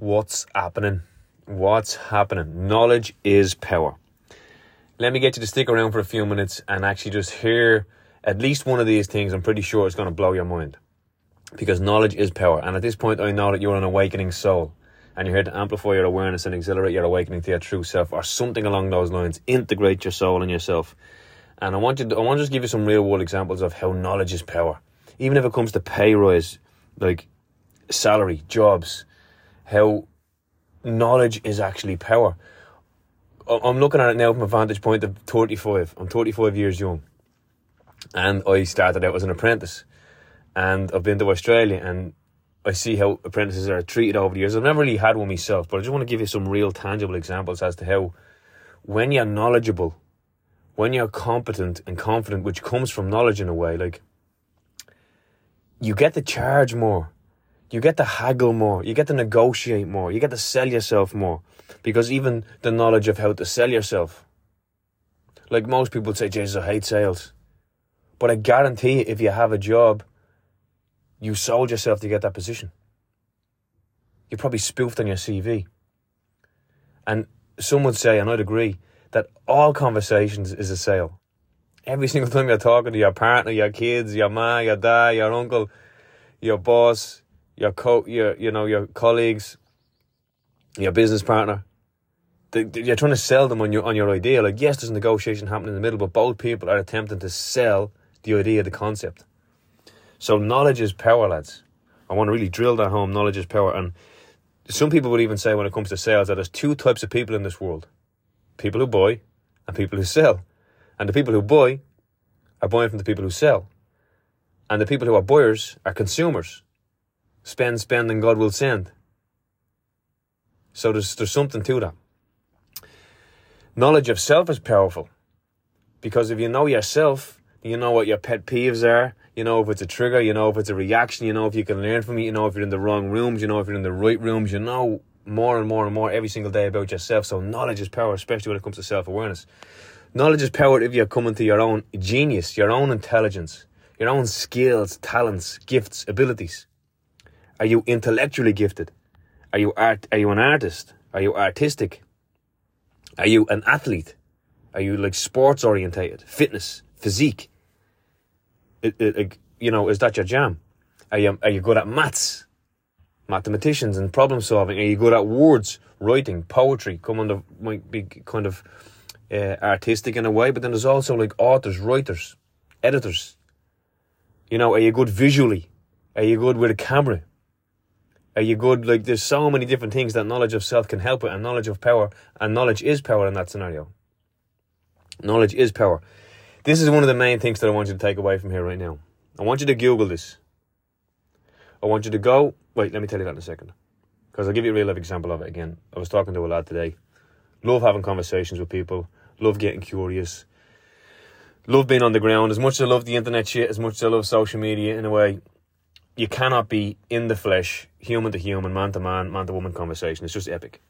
What's happening? What's happening? Knowledge is power. Let me get you to stick around for a few minutes and actually just hear at least one of these things. I'm pretty sure it's going to blow your mind. Because knowledge is power. And at this point, I know that you're an awakening soul and you're here to amplify your awareness and accelerate your awakening to your true self or something along those lines. Integrate your soul and yourself. And I want you to, I want to just give you some real world examples of how knowledge is power. Even if it comes to pay rise, like salary, jobs, how knowledge is actually power. I'm looking at it now from a vantage point of 35. I'm 35 years young. And I started out as an apprentice. And I've been to Australia and I see how apprentices are treated over the years. I've never really had one myself, but I just want to give you some real tangible examples as to how when you're knowledgeable, when you're competent and confident, which comes from knowledge in a way, like you get to charge more you get to haggle more, you get to negotiate more, you get to sell yourself more. Because even the knowledge of how to sell yourself. Like most people say, Jesus, I hate sales. But I guarantee if you have a job, you sold yourself to get that position. You probably spoofed on your CV. And some would say, and I'd agree, that all conversations is a sale. Every single time you're talking to your partner, your kids, your ma, your dad, your uncle, your boss, your co your you know your colleagues, your business partner. you're trying to sell them on your on your idea. Like yes, there's a negotiation happening in the middle, but both people are attempting to sell the idea, the concept. So knowledge is power, lads. I want to really drill that home. Knowledge is power, and some people would even say when it comes to sales that there's two types of people in this world: people who buy and people who sell. And the people who buy are buying from the people who sell, and the people who are buyers are consumers. Spend, spend, and God will send. So there's, there's something to that. Knowledge of self is powerful because if you know yourself, you know what your pet peeves are, you know if it's a trigger, you know if it's a reaction, you know if you can learn from it, you know if you're in the wrong rooms, you know if you're in the right rooms, you know more and more and more every single day about yourself. So knowledge is power, especially when it comes to self awareness. Knowledge is power if you're coming to your own genius, your own intelligence, your own skills, talents, gifts, abilities. Are you intellectually gifted? Are you art? Are you an artist? Are you artistic? Are you an athlete? Are you like sports orientated? Fitness, physique. It, it, it, you know, is that your jam? Are you are you good at maths, mathematicians, and problem solving? Are you good at words, writing, poetry? Come under might be kind of uh, artistic in a way, but then there's also like authors, writers, editors. You know, are you good visually? Are you good with a camera? Are you good? Like, there's so many different things that knowledge of self can help with, and knowledge of power, and knowledge is power in that scenario. Knowledge is power. This is one of the main things that I want you to take away from here right now. I want you to Google this. I want you to go. Wait, let me tell you that in a second. Because I'll give you a real life example of it again. I was talking to a lad today. Love having conversations with people. Love getting curious. Love being on the ground. As much as I love the internet shit, as much as I love social media in a way, you cannot be in the flesh, human to human, man to man, man to woman conversation. It's just epic.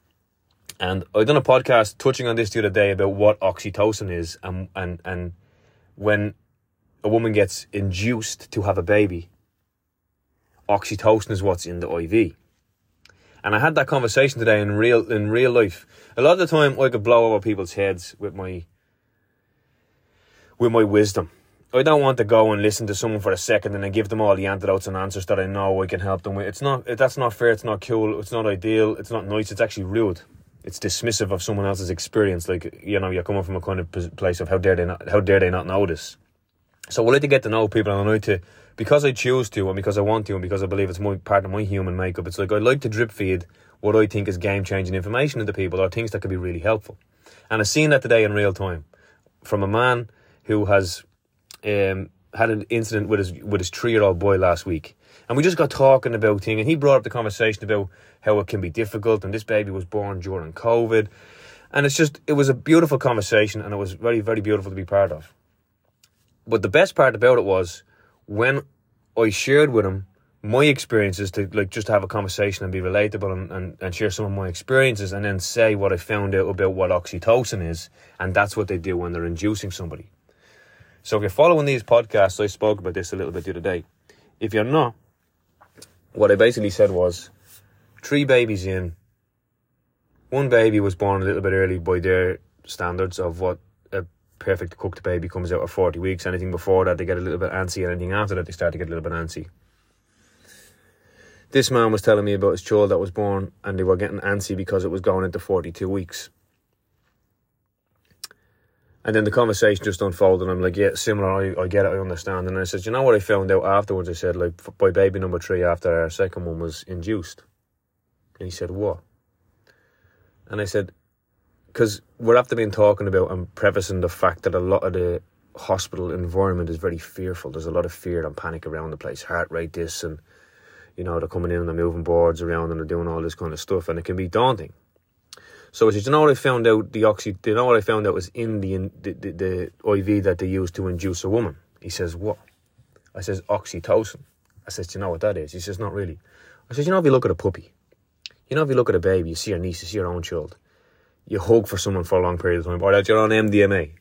And I done a podcast touching on this the other day about what oxytocin is and and and when a woman gets induced to have a baby, oxytocin is what's in the IV. And I had that conversation today in real in real life. A lot of the time I could blow over people's heads with my with my wisdom I don't want to go and listen to someone for a second and then give them all the antidotes and answers that I know I can help them with. It's not. That's not fair. It's not cool. It's not ideal. It's not nice. It's actually rude. It's dismissive of someone else's experience. Like you know, you're coming from a kind of place of how dare they not? How dare they not this? So I like to get to know people, and I like to because I choose to, and because I want to, and because I believe it's my part of my human makeup. It's like I like to drip feed what I think is game changing information into people or things that could be really helpful. And I've seen that today in real time from a man who has um, had an incident with his with his three year old boy last week, and we just got talking about things, and he brought up the conversation about how it can be difficult, and this baby was born during COVID, and it's just it was a beautiful conversation, and it was very very beautiful to be part of. But the best part about it was when I shared with him my experiences to like just have a conversation and be relatable and, and, and share some of my experiences and then say what I found out about what oxytocin is and that's what they do when they're inducing somebody. So if you're following these podcasts, I spoke about this a little bit the other day. If you're not, what I basically said was three babies in. One baby was born a little bit early by their standards of what a perfect cooked baby comes out at 40 weeks. Anything before that, they get a little bit antsy. And anything after that, they start to get a little bit antsy. This man was telling me about his child that was born and they were getting antsy because it was going into 42 weeks. And then the conversation just unfolded. I'm like, yeah, similar. I, I get it. I understand. And I said, you know what I found out afterwards? I said, like, by baby number three, after our second one was induced. And he said, what? And I said, because we're after being talking about and prefacing the fact that a lot of the hospital environment is very fearful. There's a lot of fear and panic around the place. Heart rate, this, and you know they're coming in and they're moving boards around and they're doing all this kind of stuff, and it can be daunting. So I said, you know what I found out? The oxy, you know what I found out was in the, the, the, the IV that they use to induce a woman. He says, what? I says, oxytocin. I says, you know what that is? He says, not really. I says, you know, if you look at a puppy, you know, if you look at a baby, you see your niece, you see your own child, you hug for someone for a long period of time, or that you're on MDMA.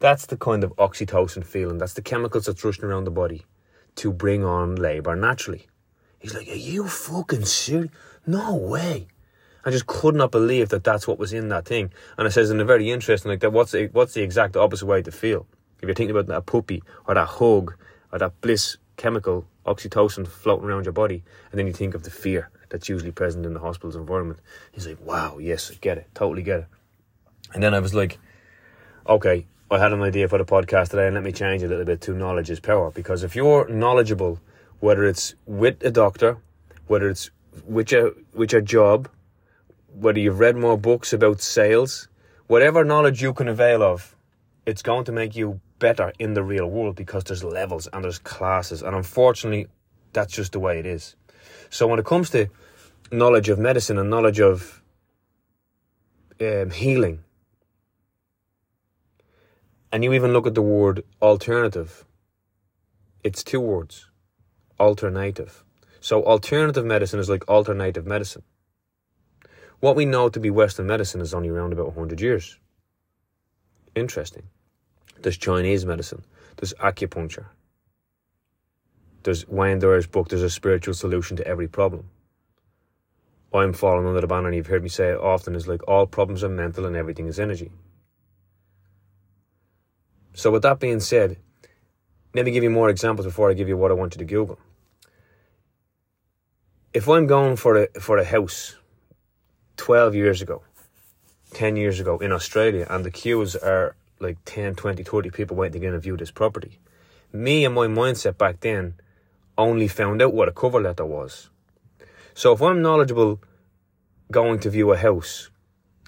That's the kind of oxytocin feeling. That's the chemicals that's rushing around the body to bring on labour naturally. He's like, Are you fucking serious? No way. I just could not believe that that's what was in that thing. And it says in a very interesting, like that. What's the, what's the exact opposite way to feel? If you're thinking about that puppy or that hug or that bliss chemical oxytocin floating around your body, and then you think of the fear that's usually present in the hospital's environment. He's like, wow, yes, I get it, totally get it. And then I was like, okay, I had an idea for the podcast today, and let me change a little bit to knowledge is power. Because if you're knowledgeable, whether it's with a doctor, whether it's with your with your job, whether you've read more books about sales, whatever knowledge you can avail of, it's going to make you better in the real world because there's levels and there's classes, and unfortunately, that's just the way it is. So when it comes to knowledge of medicine and knowledge of um, healing, and you even look at the word alternative, it's two words alternative. So, alternative medicine is like alternative medicine. What we know to be Western medicine is only around about 100 years. Interesting. There's Chinese medicine, there's acupuncture, there's Wayne Dyer's book, there's a spiritual solution to every problem. I'm falling under the banner, and you've heard me say it often, is like all problems are mental and everything is energy. So, with that being said, let me give you more examples before I give you what I want you to Google. If I'm going for a for a house 12 years ago, 10 years ago in Australia, and the queues are like 10, 20, 30 people waiting to get in view this property, me and my mindset back then only found out what a cover letter was. So if I'm knowledgeable going to view a house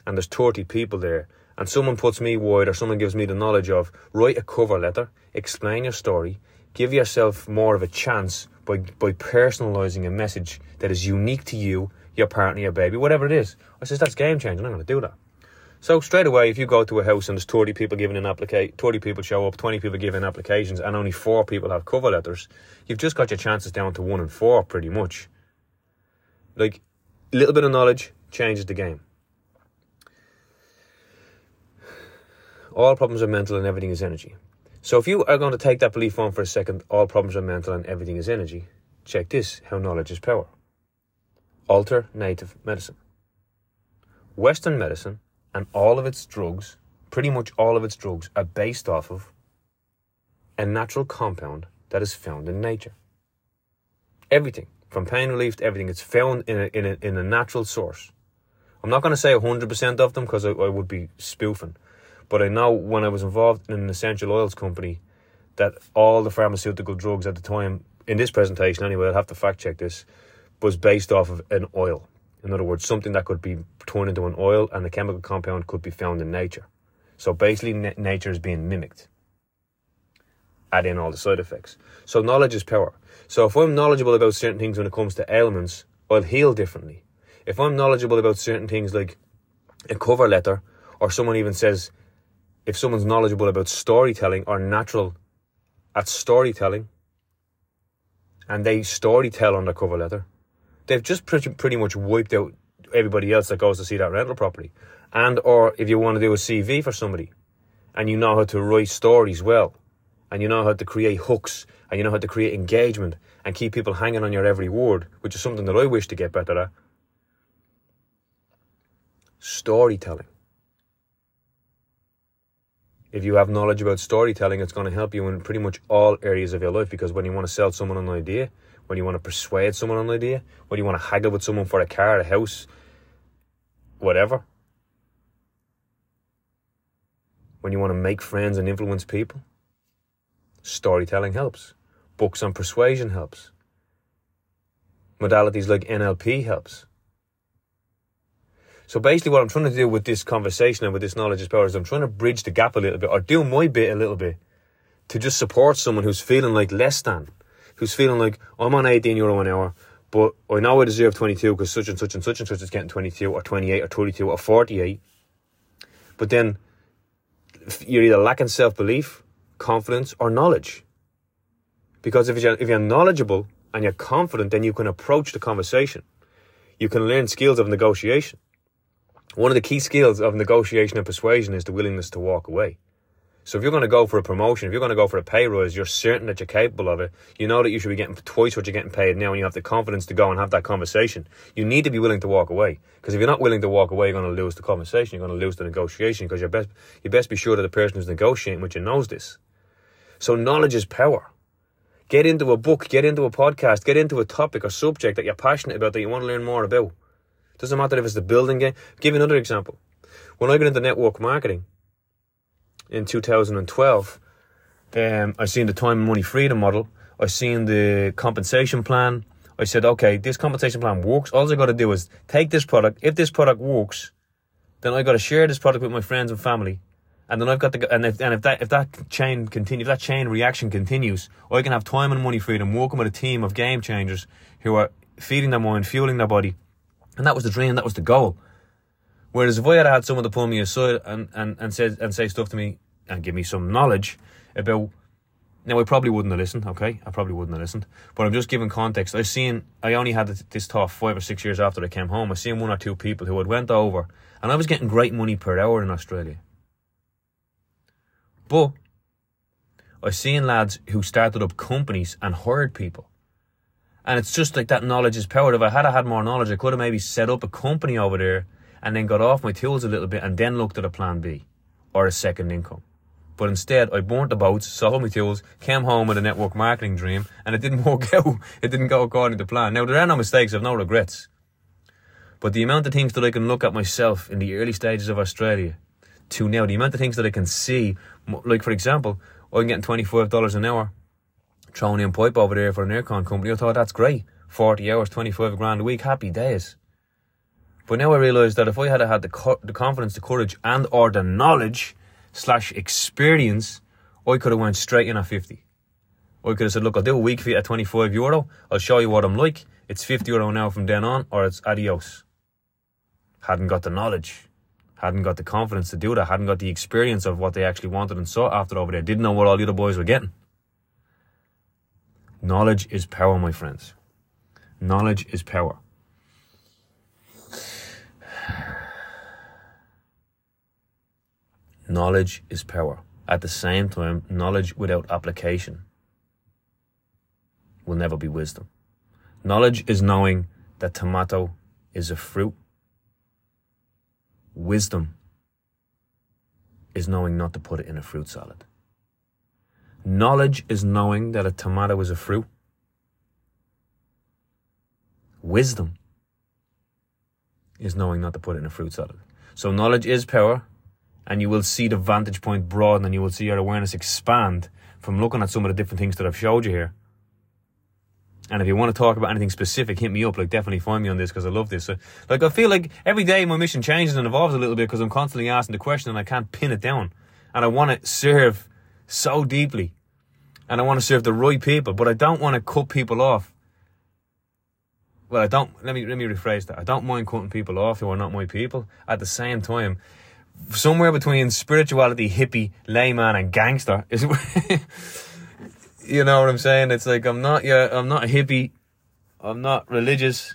and there's 30 people there and someone puts me wide or someone gives me the knowledge of write a cover letter, explain your story, give yourself more of a chance by, by personalizing a message that is unique to you, your partner, your baby, whatever it is. I says that's game changing. I'm going to do that. So straight away, if you go to a house and there's 30 people giving an application, 30 people show up, 20 people giving applications, and only four people have cover letters, you've just got your chances down to one in four, pretty much. Like, a little bit of knowledge changes the game. All problems are mental and everything is energy. So if you are going to take that belief on for a second, all problems are mental and everything is energy, check this how knowledge is power. Alternative medicine. Western medicine and all of its drugs, pretty much all of its drugs, are based off of a natural compound that is found in nature. Everything, from pain relief to everything, it's found in a, in a, in a natural source. I'm not going to say 100% of them because I, I would be spoofing, but I know when I was involved in an essential oils company that all the pharmaceutical drugs at the time, in this presentation anyway, I'll have to fact check this, was based off of an oil. In other words, something that could be turned into an oil and the chemical compound could be found in nature. So basically, na- nature is being mimicked. Add in all the side effects. So knowledge is power. So if I'm knowledgeable about certain things when it comes to ailments, I'll heal differently. If I'm knowledgeable about certain things like a cover letter, or someone even says, if someone's knowledgeable about storytelling or natural at storytelling, and they story tell on their cover letter, they've just pretty, pretty much wiped out everybody else that goes to see that rental property. And or if you want to do a CV for somebody and you know how to write stories well and you know how to create hooks and you know how to create engagement and keep people hanging on your every word, which is something that I wish to get better at, storytelling. If you have knowledge about storytelling, it's going to help you in pretty much all areas of your life because when you want to sell someone an idea, when you want to persuade someone on an idea, when you want to haggle with someone for a car, a house, whatever, when you want to make friends and influence people, storytelling helps. Books on persuasion helps. Modalities like NLP helps. So basically, what I'm trying to do with this conversation and with this knowledge is power is I'm trying to bridge the gap a little bit or do my bit a little bit to just support someone who's feeling like less than, who's feeling like oh, I'm on 18 euro an hour, but I know I deserve 22 because such and such and such and such is getting 22 or 28 or 32 or 48. But then you're either lacking self belief, confidence, or knowledge. Because if you're, if you're knowledgeable and you're confident, then you can approach the conversation. You can learn skills of negotiation. One of the key skills of negotiation and persuasion is the willingness to walk away. So if you're going to go for a promotion, if you're going to go for a pay rise, you're certain that you're capable of it. You know that you should be getting twice what you're getting paid now, and you have the confidence to go and have that conversation. You need to be willing to walk away, because if you're not willing to walk away, you're going to lose the conversation. You're going to lose the negotiation, because you best you best be sure that the person who's negotiating with you knows this. So knowledge is power. Get into a book, get into a podcast, get into a topic or subject that you're passionate about that you want to learn more about. Doesn't matter if it's the building game. give you another example. When I got into network marketing in 2012, um, I seen the time and money freedom model. I seen the compensation plan. I said, okay, this compensation plan works. All I got to do is take this product. If this product works, then I got to share this product with my friends and family. And then I've got to, and if, and if that, if that chain continue, if that chain reaction continues, I can have time and money freedom working with a team of game changers who are feeding their mind, fueling their body, and that was the dream, that was the goal. Whereas if I had had someone to pull me aside and, and, and say and say stuff to me and give me some knowledge about now I probably wouldn't have listened, okay? I probably wouldn't have listened. But I'm just giving context. I seen I only had this thought five or six years after I came home. I seen one or two people who had went over and I was getting great money per hour in Australia. But I seen lads who started up companies and hired people. And it's just like that knowledge is power. If I had had more knowledge, I could have maybe set up a company over there and then got off my tools a little bit and then looked at a plan B or a second income. But instead, I burnt the boats, sold my tools, came home with a network marketing dream, and it didn't work out. It didn't go according to plan. Now, there are no mistakes, I have no regrets. But the amount of things that I can look at myself in the early stages of Australia to now, the amount of things that I can see, like for example, I'm getting $25 an hour throwing in pipe over there for an aircon company. I thought that's great. 40 hours, 25 grand a week, happy days. But now I realise that if I had had the, co- the confidence, the courage, and or the knowledge slash experience, I could have went straight in at 50. I could have said, look, I'll do a week for you at 25 euro. I'll show you what I'm like. It's 50 euro now from then on, or it's adios. Hadn't got the knowledge. Hadn't got the confidence to do that. Hadn't got the experience of what they actually wanted and sought after over there. Didn't know what all the other boys were getting. Knowledge is power, my friends. Knowledge is power. Knowledge is power. At the same time, knowledge without application will never be wisdom. Knowledge is knowing that tomato is a fruit. Wisdom is knowing not to put it in a fruit salad. Knowledge is knowing that a tomato is a fruit. Wisdom is knowing not to put it in a fruit salad. So knowledge is power, and you will see the vantage point broaden and you will see your awareness expand from looking at some of the different things that I've showed you here. And if you want to talk about anything specific, hit me up. Like, definitely find me on this because I love this. So, like, I feel like every day my mission changes and evolves a little bit because I'm constantly asking the question and I can't pin it down. And I want to serve so deeply. And I want to serve the right people, but I don't want to cut people off. Well, I don't, let me, let me rephrase that. I don't mind cutting people off who are not my people. At the same time, somewhere between spirituality, hippie, layman, and gangster is, you know what I'm saying? It's like, I'm not, yeah, I'm not a hippie. I'm not religious.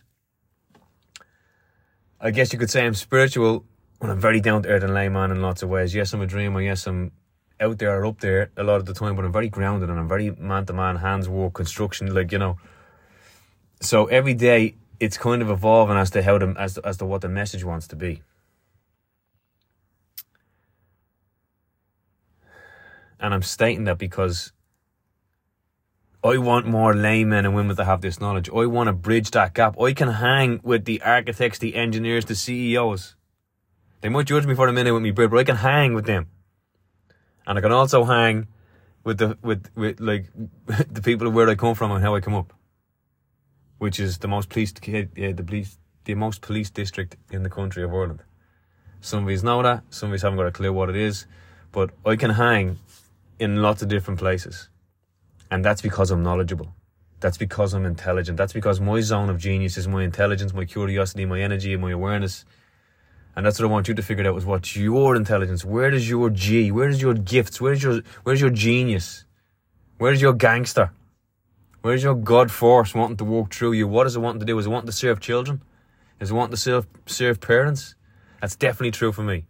I guess you could say I'm spiritual when I'm very down to earth and layman in lots of ways. Yes, I'm a dreamer. Yes, I'm out there or up there a lot of the time, but I'm very grounded and I'm very man to man, hands work, construction, like, you know. So every day it's kind of evolving as to how the, as to, as to what the message wants to be. And I'm stating that because I want more laymen and women to have this knowledge. I want to bridge that gap. I can hang with the architects, the engineers, the CEOs. They might judge me for a minute with me, but I can hang with them. And I can also hang with the with, with like the people of where I come from and how I come up. Which is the most policed uh, the police the most police district in the country of Ireland. Some of you know that, some of you haven't got a clue what it is, but I can hang in lots of different places. And that's because I'm knowledgeable. That's because I'm intelligent. That's because my zone of genius is my intelligence, my curiosity, my energy, and my awareness. And that's what I want you to figure out is what's your intelligence? Where does your G? Where does your gifts? Where's your where's your genius? Where's your gangster? Where's your God force wanting to walk through you? What is it wanting to do? Is it wanting to serve children? Is it wanting to serve serve parents? That's definitely true for me.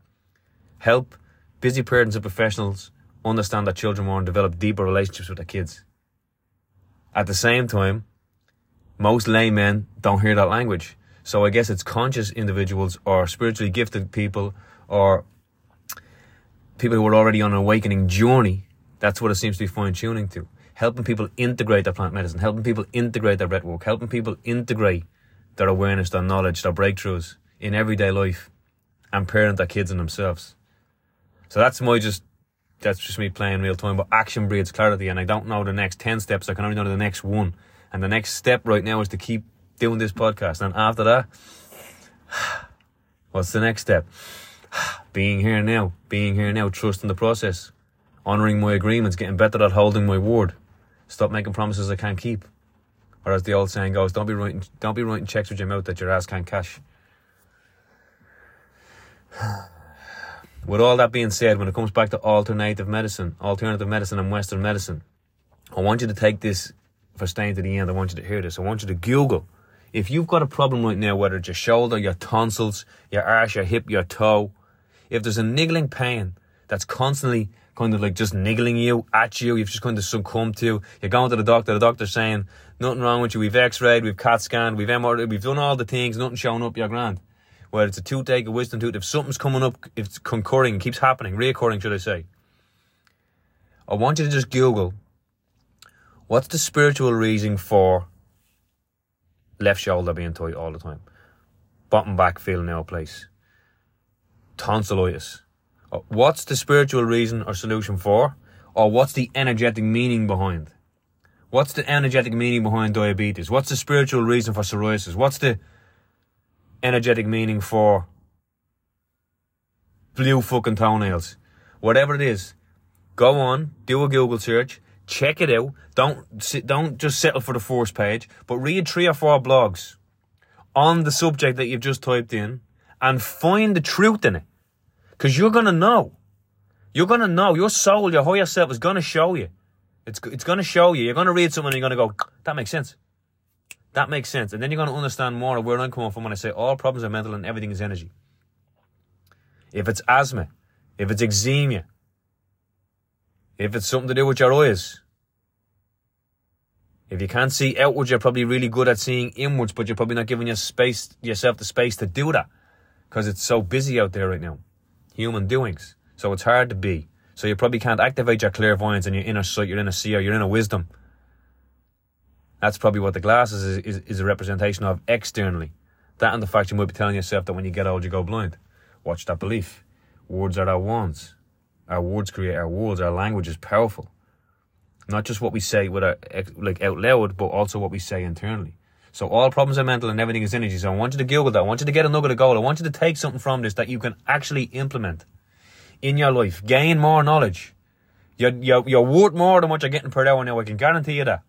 Help busy parents and professionals understand that children want to develop deeper relationships with their kids. At the same time, most laymen don't hear that language. So I guess it's conscious individuals or spiritually gifted people or people who are already on an awakening journey. That's what it seems to be fine tuning to. Helping people integrate their plant medicine, helping people integrate their breath work, helping people integrate their awareness, their knowledge, their breakthroughs in everyday life and parent their kids and themselves. So that's my just that's just me playing real time. But action breeds clarity, and I don't know the next ten steps. I can only know the next one. And the next step right now is to keep doing this podcast. And after that, what's the next step? Being here now, being here now, trusting the process, honoring my agreements, getting better at holding my word. Stop making promises I can't keep. Or as the old saying goes, don't be writing, don't be writing checks with your mouth that your ass can't cash. With all that being said, when it comes back to alternative medicine, alternative medicine and Western medicine, I want you to take this for staying to the end. I want you to hear this. I want you to Google. If you've got a problem right now, whether it's your shoulder, your tonsils, your arse, your hip, your toe, if there's a niggling pain that's constantly kind of like just niggling you at you, you've just kind of succumbed to, you're going to the doctor, the doctor's saying, nothing wrong with you, we've x-rayed, we've CAT scanned, we've MRI, we've done all the things, nothing showing up, you're grand whether it's a toothache, a wisdom tooth, if something's coming up, if it's concurring, keeps happening, reoccurring, should I say, I want you to just Google what's the spiritual reason for left shoulder being tight all the time, bottom back feeling out of place, tonsillitis. Uh, what's the spiritual reason or solution for, or what's the energetic meaning behind? What's the energetic meaning behind diabetes? What's the spiritual reason for psoriasis? What's the energetic meaning for blue fucking toenails. Whatever it is, go on, do a Google search, check it out. Don't don't just settle for the first page, but read three or four blogs on the subject that you've just typed in and find the truth in it. Because you're gonna know. You're gonna know. Your soul, your higher self is gonna show you. It's it's gonna show you. You're gonna read something and you're gonna go, that makes sense. That makes sense. And then you're going to understand more of where I'm coming from when I say all problems are mental and everything is energy. If it's asthma, if it's eczema, if it's something to do with your eyes, if you can't see outwards, you're probably really good at seeing inwards, but you're probably not giving your space, yourself the space to do that because it's so busy out there right now. Human doings. So it's hard to be. So you probably can't activate your clairvoyance and your inner sight, your inner seer, your inner wisdom that's probably what the glasses is, is, is a representation of externally. That and the fact you might be telling yourself that when you get old, you go blind. Watch that belief. Words are our wands. Our words create our worlds. Our language is powerful. Not just what we say with our, like out loud, but also what we say internally. So all problems are mental and everything is energy. So I want you to Google that. I want you to get a nugget of gold. I want you to take something from this that you can actually implement in your life. Gain more knowledge. You're, you're, you're worth more than what you're getting per hour now. I can guarantee you that.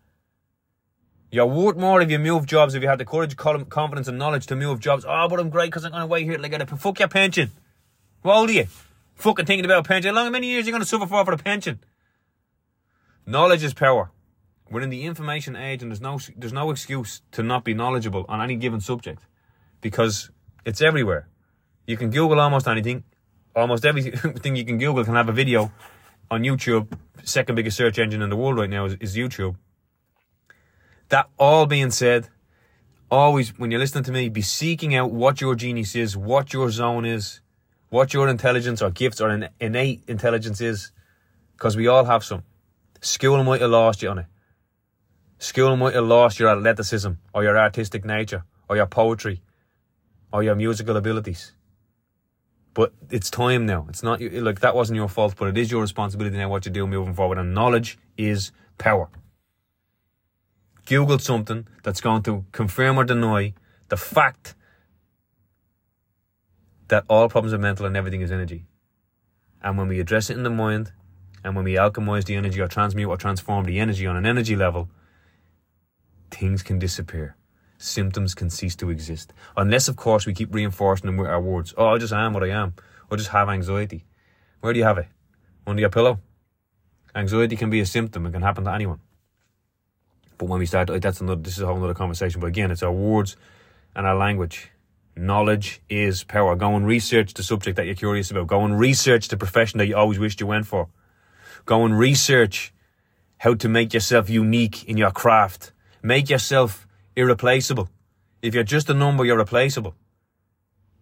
You're worth more if you move jobs, if you had the courage, confidence, and knowledge to move jobs. Oh, but I'm great because I'm going to wait here till I get a fuck your pension. How old are you? Fucking thinking about pension. How long, many years are you going to suffer for for the pension? Knowledge is power. We're in the information age, and there's no there's no excuse to not be knowledgeable on any given subject, because it's everywhere. You can Google almost anything. Almost everything you can Google can have a video on YouTube. Second biggest search engine in the world right now is, is YouTube that all being said, always when you're listening to me, be seeking out what your genius is, what your zone is, what your intelligence or gifts or innate intelligence is. Because we all have some. School might have lost you on it. School might have lost your athleticism or your artistic nature or your poetry or your musical abilities. But it's time now. It's not like that wasn't your fault, but it is your responsibility now what you do moving forward. And knowledge is power. Google something that's going to confirm or deny the fact that all problems are mental and everything is energy. And when we address it in the mind, and when we alchemize the energy or transmute or transform the energy on an energy level, things can disappear. Symptoms can cease to exist. Unless, of course, we keep reinforcing them with our words. Oh, I just am what I am. I just have anxiety. Where do you have it? Under your pillow? Anxiety can be a symptom. It can happen to anyone. But when we start, that's another, this is a whole other conversation. But again, it's our words and our language. Knowledge is power. Go and research the subject that you're curious about. Go and research the profession that you always wished you went for. Go and research how to make yourself unique in your craft. Make yourself irreplaceable. If you're just a number, you're replaceable.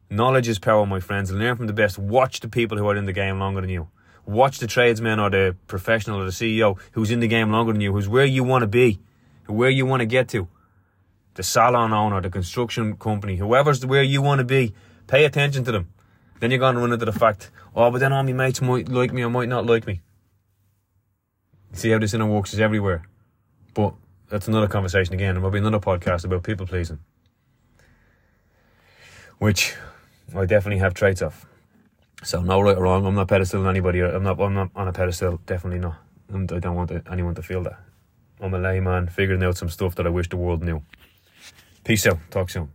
Knowledge is power, my friends. Learn from the best. Watch the people who are in the game longer than you. Watch the tradesman or the professional or the CEO who's in the game longer than you, who's where you want to be, where you want to get to. The salon owner, the construction company, whoever's where you want to be, pay attention to them. Then you're going to run into the fact, oh, but then all my mates might like me or might not like me. See how this inner works is everywhere. But that's another conversation again. There will be another podcast about people pleasing. Which I definitely have traits of. So no right or wrong. I'm not pedestaling anybody. I'm not. I'm not on a pedestal. Definitely not. And I don't want anyone to feel that. I'm a layman figuring out some stuff that I wish the world knew. Peace out. Talk soon.